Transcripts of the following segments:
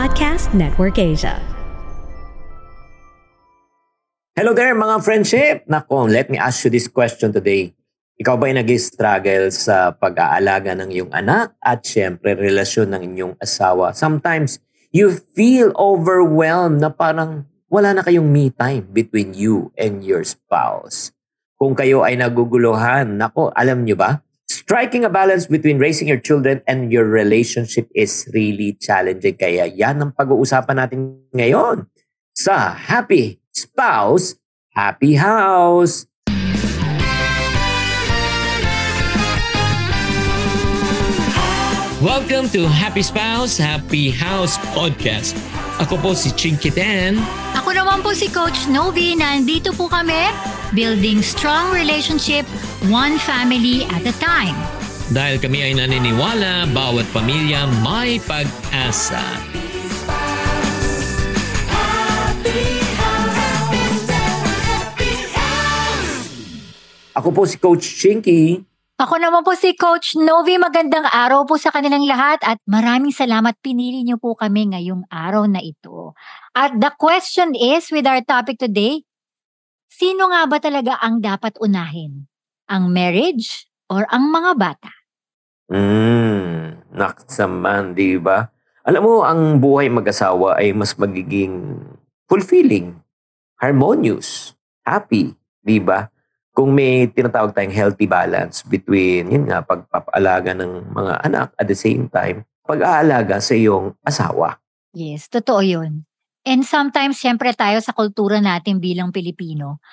Podcast Network Asia. Hello there mga friendship! Nako, let me ask you this question today. Ikaw ba'y nag-struggle sa pag-aalaga ng iyong anak at syempre relasyon ng inyong asawa? Sometimes, you feel overwhelmed na parang wala na kayong me time between you and your spouse. Kung kayo ay naguguluhan, nako, alam nyo ba? Striking a balance between raising your children and your relationship is really challenging. Kaya yan ang pag-uusapan natin ngayon sa Happy Spouse, Happy House. Welcome to Happy Spouse, Happy House Podcast. Ako po si Chinky Tan. Ako naman po si Coach Novi. Nandito po kami, building strong relationship, one family at a time. Dahil kami ay naniniwala, bawat pamilya may pag-asa. Ako po si Coach Chinky. Ako naman po si Coach Novi. Magandang araw po sa kanilang lahat at maraming salamat pinili niyo po kami ngayong araw na ito. At the question is with our topic today, sino nga ba talaga ang dapat unahin? Ang marriage or ang mga bata? Hmm, naksaman, di ba? Alam mo, ang buhay mag-asawa ay mas magiging fulfilling, harmonious, happy, di ba? Kung may tinatawag tayong healthy balance between, yun nga, pagpapaalaga ng mga anak at the same time, pag-aalaga sa iyong asawa. Yes, totoo yun. And sometimes, siyempre tayo sa kultura natin bilang Pilipino,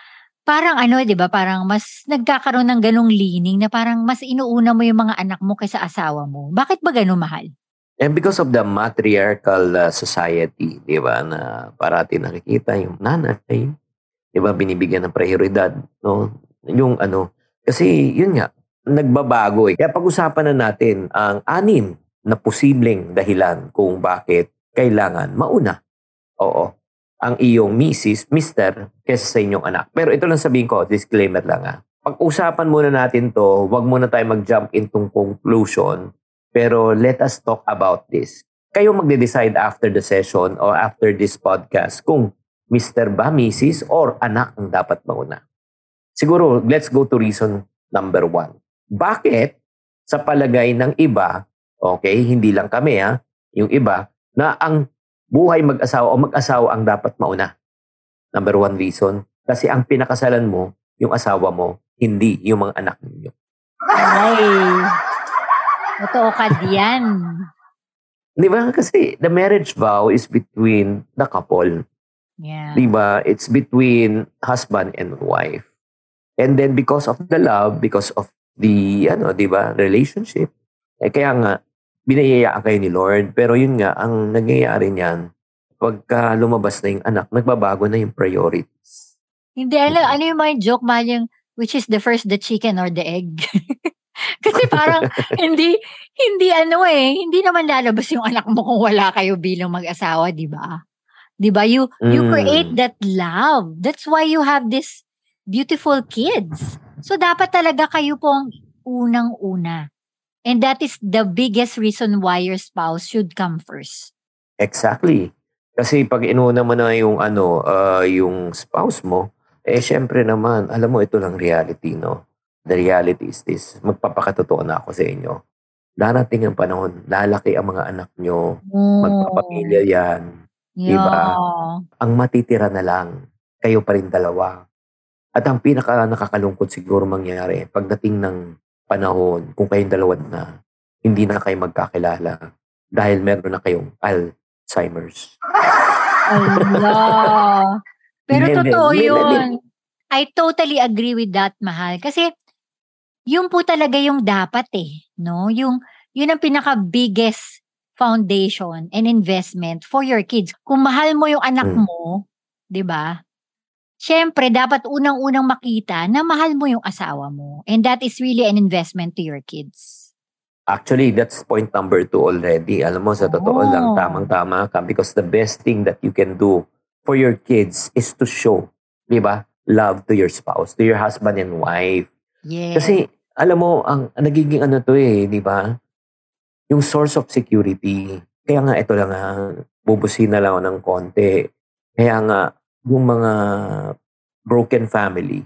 parang ano, di ba, parang mas nagkakaroon ng ganong leaning na parang mas inuuna mo yung mga anak mo kaysa asawa mo. Bakit ba gano'n mahal? And because of the matriarchal uh, society, di ba, na parati nakikita yung nanay, di ba, binibigyan ng prioridad, no? Yung ano, kasi yun nga, nagbabago eh. Kaya pag-usapan na natin ang anim na posibleng dahilan kung bakit kailangan mauna. Oo. Ang iyong misis, mister, kesa sa inyong anak. Pero ito lang sabihin ko, disclaimer lang ha. Pag-usapan muna natin to, wag muna tayo mag-jump into conclusion, pero let us talk about this. Kayo magde-decide after the session or after this podcast kung Mr. ba, Mrs. or anak ang dapat mauna. Siguro, let's go to reason number one. Bakit sa palagay ng iba, okay, hindi lang kami ha, yung iba, na ang buhay mag-asawa o mag-asawa ang dapat mauna? Number one reason, kasi ang pinakasalan mo, yung asawa mo, hindi yung mga anak ninyo. Ay, totoo ka diyan. Di ba? Kasi the marriage vow is between the couple. Yeah. Di ba? It's between husband and wife. And then because of the love, because of the, ano, di ba, relationship, eh kaya nga, binayayaan kayo ni Lord. Pero yun nga, ang nangyayari niyan, pagka lumabas na yung anak, nagbabago na yung priorities. Hindi, ano, ano yung mga joke, mahal yung, which is the first, the chicken or the egg? Kasi parang, hindi, hindi ano eh, hindi naman lalabas yung anak mo kung wala kayo bilang mag-asawa, di ba? Di ba? You, you Mm. create that love. That's why you have this beautiful kids. So, dapat talaga kayo po ang unang-una. And that is the biggest reason why your spouse should come first. Exactly. Kasi pag inuna mo na yung ano, ah, yung spouse mo, eh syempre naman, alam mo ito lang reality, no? The reality is this. Magpapakatotoo na ako sa inyo. Darating ang panahon, lalaki ang mga anak nyo, magpapamilya yan. Yeah. Diba? Ang matitira na lang, kayo pa rin dalawa. At ang pinaka nakakalungkot siguro mangyari, pagdating ng panahon, kung kayong dalawa na, hindi na kayo magkakilala dahil meron na kayong Alzheimer's. Allah. Pero Hindi, totoo hindi, hindi. yun. I totally agree with that, Mahal. Kasi, yun po talaga yung dapat eh. No? Yung, yun ang pinaka-biggest foundation and investment for your kids. Kung mahal mo yung anak Mm. mo, di ba? Siyempre, dapat unang-unang makita na mahal mo yung asawa mo. And that is really an investment to your kids. Actually, that's point number two already. Alam mo, sa totoo Oh. lang, tamang-tama ka. Because the best thing that you can do for your kids is to show, di ba, love to your spouse, to your husband and wife. Yeah. Kasi, alam mo, ang, ang nagiging ano to eh, di ba? Yung source of security, Kaya nga ito lang nga, bubusin na lang ako ng konti. Kaya nga, yung mga broken family,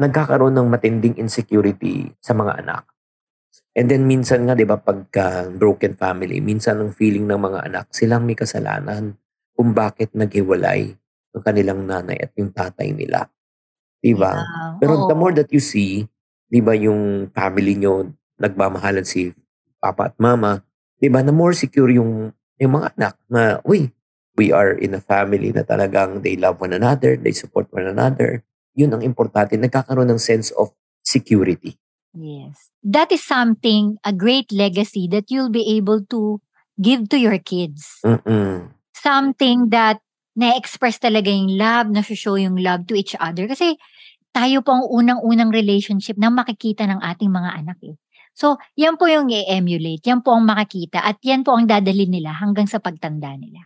nagkakaroon ng matinding insecurity sa mga anak. And then minsan nga, di ba, pagka broken family, minsan ang feeling ng mga anak, silang may kasalanan kung bakit naghiwalay ang kanilang nanay at yung tatay nila. Di ba? Yeah. Pero the more that you see, di ba, yung family nyo, nagmamahalan si papa at mama, di ba, na more secure yung, yung mga anak na, uy, we are in a family na talagang they love one another, they support one another. Yun ang importante. Nagkakaroon ng sense of security. Yes. That is something, a great legacy that you'll be able to give to your kids. Mm-mm. Something that na-express talaga yung love, na-show yung love to each other. Kasi tayo po ang unang-unang relationship na makikita ng ating mga anak eh. So, yan po yung i-emulate, yan po ang makikita, at yan po ang dadalhin nila hanggang sa pagtanda nila.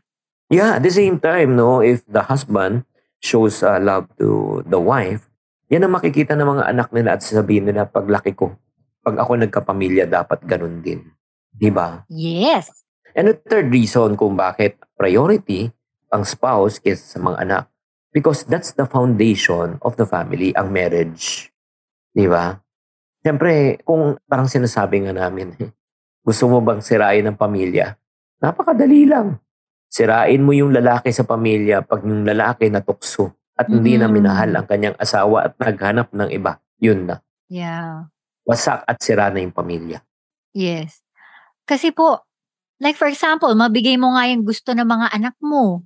Yeah, at the same time, no, if the husband shows uh, love to the wife, yan ang makikita ng mga anak nila at sasabihin nila, paglaki ko, pag ako nagkapamilya, dapat ganun din. Di ba? Yes. And the third reason kung bakit priority ang spouse kaysa sa mga anak. Because that's the foundation of the family, ang marriage. Di ba? Siyempre, kung parang sinasabi nga namin, gusto mo bang sirain ang pamilya? Napakadali lang. Sirain mo yung lalaki sa pamilya pag yung lalaki natukso at hindi na Mhm. minahal ang kanyang asawa at naghanap ng iba. Yun na. Yeah. Wasak at sira na yung pamilya. Yes. Kasi po, like for example, mabigay mo nga yung gusto ng mga anak mo,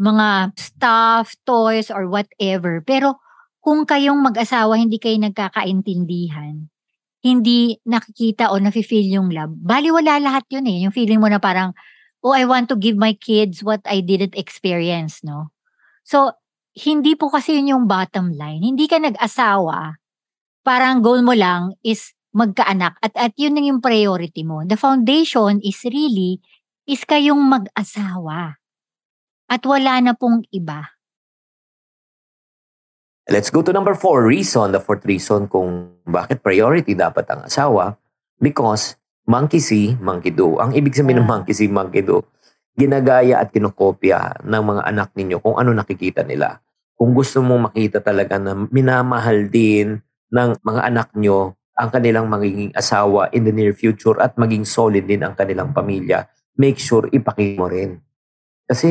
mga stuff, toys, or whatever. Pero kung kayong mag-asawa hindi kayo nagkakaintindihan, hindi nakikita o nafe-feel yung love, baliwala lahat yun eh. Yung feeling mo na parang, oh, I want to give my kids what I didn't experience, no? So, hindi po kasi yun yung bottom line. Hindi ka nag-asawa, parang goal mo lang is magkaanak at at yun na yung priority mo. The foundation is really is kayong mag-asawa. At wala na pong iba. Let's go to number four reason, the fourth reason kung bakit priority dapat ang asawa. Because monkey see, monkey do. Ang ibig sabihin ng Yeah. monkey see, monkey do, ginagaya at kinokopya ng mga anak ninyo kung ano nakikita nila. Kung gusto mong makita talaga na minamahal din ng mga anak nyo ang kanilang magiging asawa in the near future at maging solid din ang kanilang pamilya, make sure ipakita mo rin. Kasi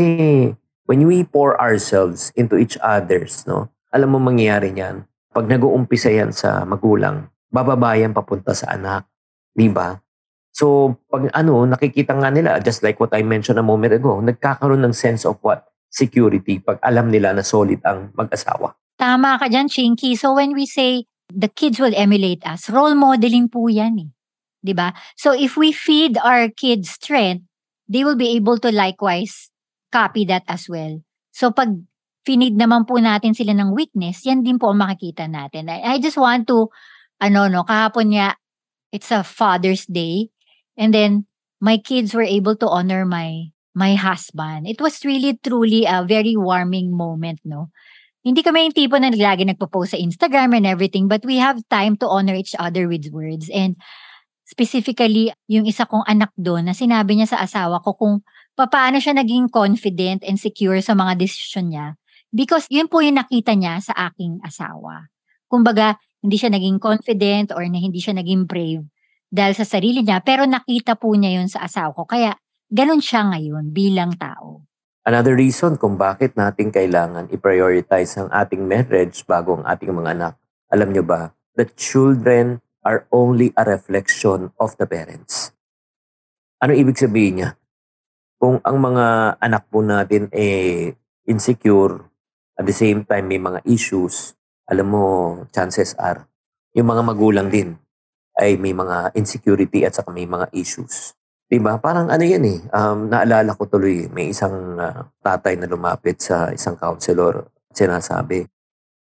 when we pour ourselves into each others, no, alam mo mangyayari niyan. Pag nag-uumpisa yan sa magulang, bababayan papunta sa anak. Di ba? So, pag ano, nakikita nga nila, just like what I mentioned a moment ago, nagkakaroon ng sense of what? Security pag alam nila na solid ang mag-asawa. Tama ka dyan, Chinky. So when we say the kids will emulate us, role modeling po yan eh. ba? So if we feed our kids strength, they will be able to likewise copy that as well. So pag finid naman po natin sila ng weakness, yan din po ang makikita natin. I, I just want to, ano no, kahapon niya, it's a Father's Day. And then, my kids were able to honor my my husband. It was really truly a very warming moment, no? Hindi kami yung tipo na lagi nagpo-post sa Instagram and everything, but we have time to honor each other with words. And specifically, yung isa kong anak doon na sinabi niya sa asawa ko kung paano siya naging confident and secure sa mga desisyon niya. Because yun po yung nakita niya sa aking asawa. Kumbaga, hindi siya naging confident or na hindi siya naging brave dahil sa sarili niya, pero nakita po niya yun sa asawa ko. Kaya, ganun siya ngayon bilang tao. Another reason kung bakit natin kailangan i-prioritize ang ating marriage bago ang ating mga anak. Alam nyo ba, the children are only a reflection of the parents. Ano ibig sabihin niya? Kung ang mga anak po natin eh insecure, at the same time may mga issues, alam mo, chances are, yung mga magulang din ay may mga insecurity at saka may mga issues. Diba? Parang ano yan eh. Um, naalala ko tuloy, may isang ah, tatay na lumapit sa isang counselor at sinasabi,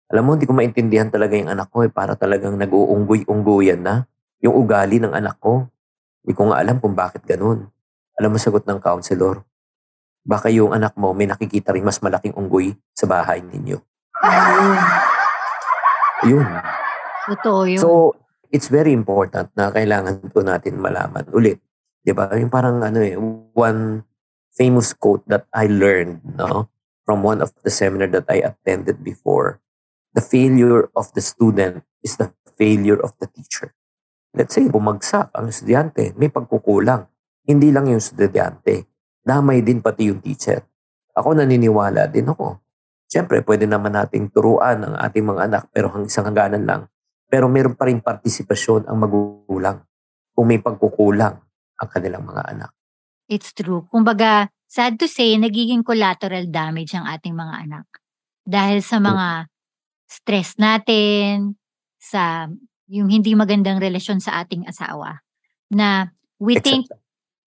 alam mo, hindi ko maintindihan talaga yung anak ko eh. Para talagang nag-uunggoy-unggoyan na yung ugali ng anak ko. Hindi ko nga alam kung bakit ganun. Alam mo, sagot ng counselor, baka yung anak mo may nakikita rin mas malaking unggoy sa bahay ninyo. Yun. Totoo yun. So, it's very important na kailangan po natin malaman ulit. Di ba? Yung parang ano eh, one famous quote that I learned no, from one of the seminar that I attended before. The failure of the student is the failure of the teacher. Let's say, bumagsak ang estudyante, may pagkukulang. Hindi lang yung estudyante, damay din pati yung teacher. Ako naniniwala din ako. Siyempre, pwede naman nating turuan ang ating mga anak pero hang isang hangganan lang. Pero meron pa rin partisipasyon ang magulang kung may pagkukulang ang kanilang mga anak. It's true. Kumbaga, sad to say, nagiging collateral damage ang ating mga anak. Dahil sa mga stress natin, sa yung hindi magandang relasyon sa ating asawa. Na we think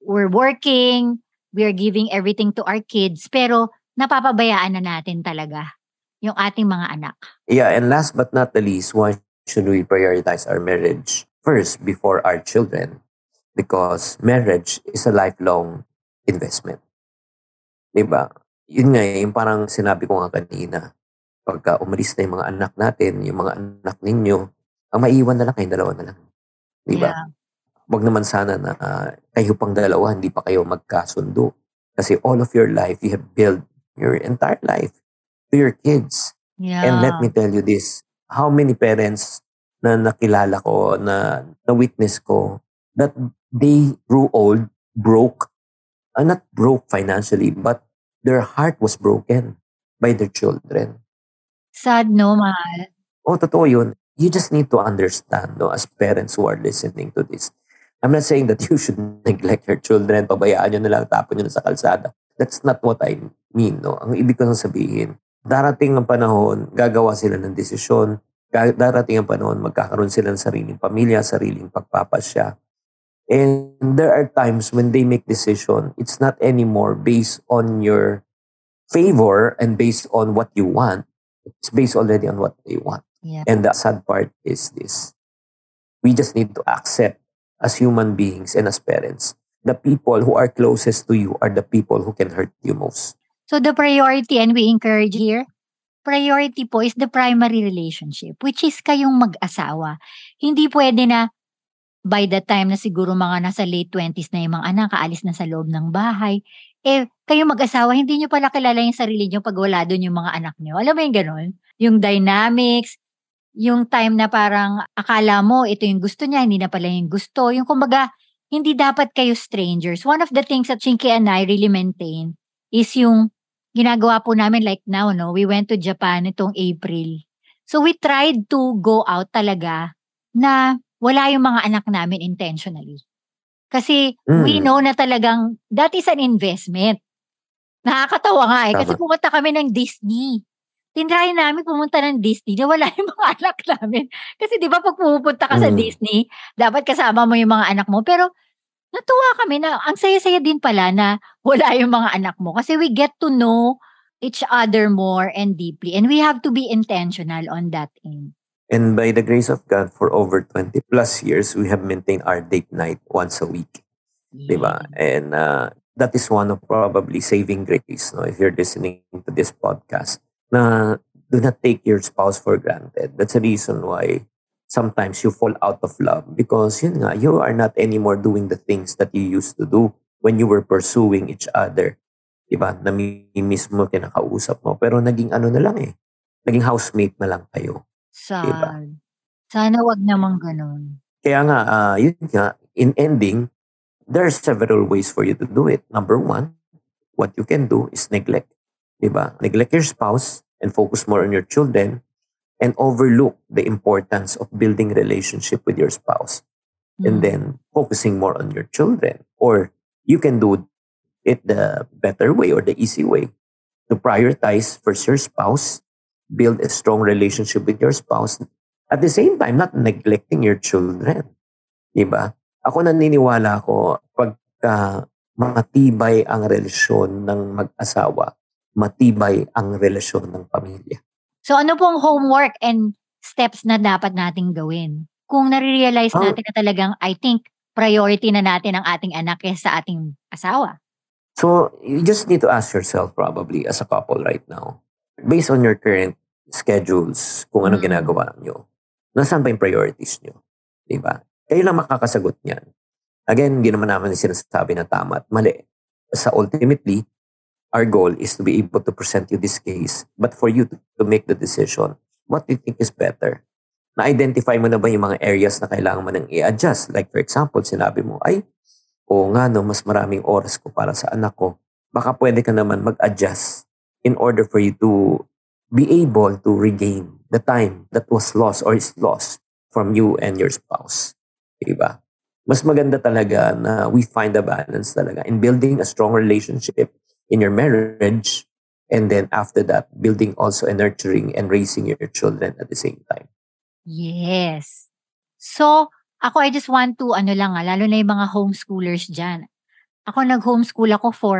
we're working, we're giving everything to our kids, pero napapabayaan na natin talaga yung ating mga anak. yeah, and last but not the least, why should we prioritize our marriage first before our children? Because marriage is a lifelong investment. Diba? Yun nga, eh, yung parang sinabi ko nga kanina, pagka umalis na yung mga anak natin, yung mga anak ninyo, ang maiwan na lang kayo, dalawa na lang. Diba? Yeah. Wag naman sana na ah, kayo pang dalawa, hindi pa kayo magkasundo. Kasi all of your life, you have built your entire life to your kids. Yeah. And let me tell you this, how many parents na nakilala ko, na na-witness ko, that they grew old, broke, uh, not broke financially, but their heart was broken by their children. Sad, no, mahal? Oh, totoo yun. You just need to understand, no, as parents who are listening to this. I'm not saying that you should neglect your children, pabayaan nyo na lang, tapon nyo na sa kalsada. That's not what I mean, no. Ang ibig ko sabihin, darating ang panahon, gagawa sila ng desisyon, darating ang panahon, magkakaroon sila ng sariling pamilya, sariling pagpapasya. And there are times when they make decision, it's not anymore based on your favor and based on what you want. It's based already on what they want. Yeah. And the sad part is this. We just need to accept as human beings and as parents, the people who are closest to you are the people who can hurt you most. So the priority, and we encourage here, priority po is the primary relationship, which is kayong mag-asawa. Hindi pwede na by the time na siguro mga nasa late 20s na yung mga anak, kaalis na sa loob ng bahay, eh, kayo mag-asawa, hindi nyo pala kilala yung sarili nyo pag wala doon yung mga anak nyo. Alam mo yung ganun? Yung dynamics, yung time na parang akala mo ito yung gusto niya, hindi na pala yung gusto. Yung kumbaga, hindi dapat kayo strangers. One of the things that Chinky and I really maintain is yung ginagawa po namin like now, no? We went to Japan itong April. So we tried to go out talaga na wala yung mga anak namin intentionally. Kasi we Mm. know na talagang that is an investment. Nakakatawa nga eh. Kasi pumunta kami ng Disney. Tinry namin pumunta ng Disney na wala yung mga anak namin. Kasi di ba pag pupunta ka sa Mm. Disney, dapat kasama mo yung mga anak mo. Pero natuwa kami na ang saya-saya din pala na wala yung mga anak mo. Kasi we get to know each other more and deeply. And we have to be intentional on that end. And by the grace of God, for over 20 plus years, we have maintained our date night once a week. Diba? And uh, that is one of probably saving grace, no? If you're listening to this podcast, na do not take your spouse for granted. That's the reason why sometimes you fall out of love because yun nga, you are not anymore doing the things that you used to do when you were pursuing each other. Diba? Namimiss mo, kinakausap mo. Pero naging ano na lang eh. Naging housemate na lang kayo. Sad. Sana wag namang ganun. Kaya nga, ah, yun nga, in ending, there are several ways for you to do it. Number one, what you can do is neglect. Diba? Neglect your spouse and focus more on your children and overlook the importance of building relationship with your spouse and Mm. then focusing more on your children. Or you can do it the better way or the easy way to prioritize first your spouse, build a strong relationship with your spouse, at the same time, not neglecting your children. Diba? Ako naniniwala ako, pagka matibay ang relasyon ng mag-asawa, matibay ang relasyon ng pamilya. So ano pong homework and steps na dapat nating gawin? Kung nare-realize Oh. natin na talagang I think priority na natin ang ating anak kaysa sa ating asawa. So, you just need to ask yourself probably as a couple right now, based on your current schedules, kung ano Mm. ginagawa nyo, nasaan ba yung priorities nyo? Diba? Kayo lang makakasagot niyan. Again, hindi naman namin sinasabi na tama at mali. sa ultimately, our goal is to be able to present you this case, but for you to, to make the decision, what do you think is better? Na-identify mo na ba yung mga areas na kailangan mo nang i-adjust? Like for example, sinabi mo, ay, oo nga no, mas maraming oras ko para sa anak ko. Baka pwede ka naman mag-adjust in order for you to be able to regain the time that was lost or is lost from you and your spouse. Diba? Mas maganda talaga na we find a balance talaga in building a strong relationship in your marriage and then after that, building also and nurturing and raising your children at the same time. Yes. So, ako I just want to, ano lang, ah, lalo na yung mga homeschoolers dyan. Ako nag-homeschool ako for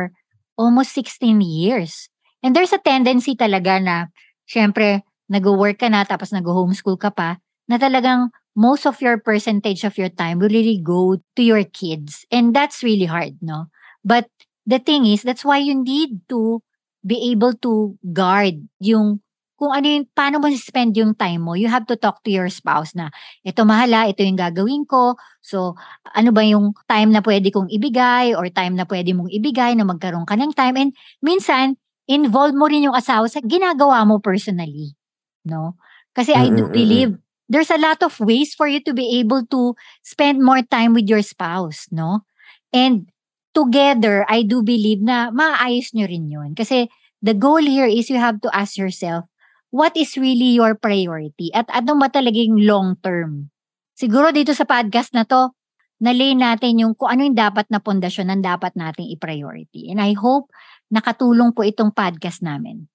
almost 16 years. And there's a tendency talaga na, syempre, nag-work ka na tapos nag-homeschool ka pa, na talagang most of your percentage of your time will really go to your kids. And that's really hard, no? But the thing is, that's why you need to be able to guard yung kung ano yung, paano mo spend yung time mo, you have to talk to your spouse na, ito mahala, ito yung gagawin ko. So, ano ba yung time na pwede kong ibigay or time na pwede mong ibigay na magkaroon ka ng time. And minsan, involve mo rin yung asawa sa ginagawa mo personally no? Kasi I do believe there's a lot of ways for you to be able to spend more time with your spouse, no? And together, I do believe na maayos nyo rin yun. Kasi the goal here is you have to ask yourself, what is really your priority? At ano ba talagang long term? Siguro dito sa podcast na to, nalay natin yung kung ano yung dapat na pundasyon ng dapat nating i-priority. And I hope nakatulong po itong podcast namin.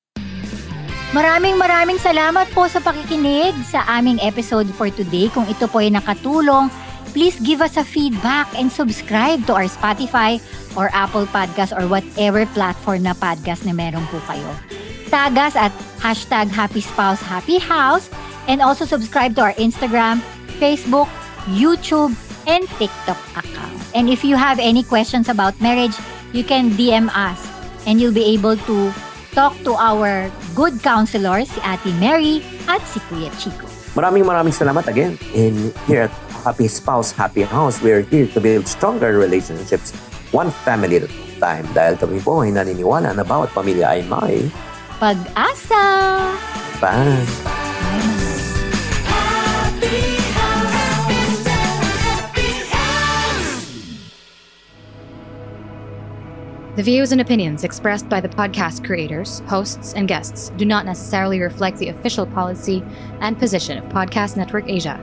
Maraming maraming salamat po sa pakikinig sa aming episode for today. Kung ito po ay nakatulong, please give us a feedback and subscribe to our Spotify or Apple Podcast or whatever platform na podcast na meron po kayo. Tag us at hashtag Happy Spouse Happy House and also subscribe to our Instagram, Facebook, YouTube, and TikTok account. And if you have any questions about marriage, you can DM us and you'll be able to talk to our good counselors, si Ate Mary at si Kuya Chico. Maraming maraming salamat again. In here at Happy Spouse, Happy House, we are here to build stronger relationships, one family at a time. Dahil kami po ay naniniwala na bawat pamilya ay may pag-asa. Bye! The views and opinions expressed by the podcast creators, hosts, and guests do not necessarily reflect the official policy and position of Podcast Network Asia,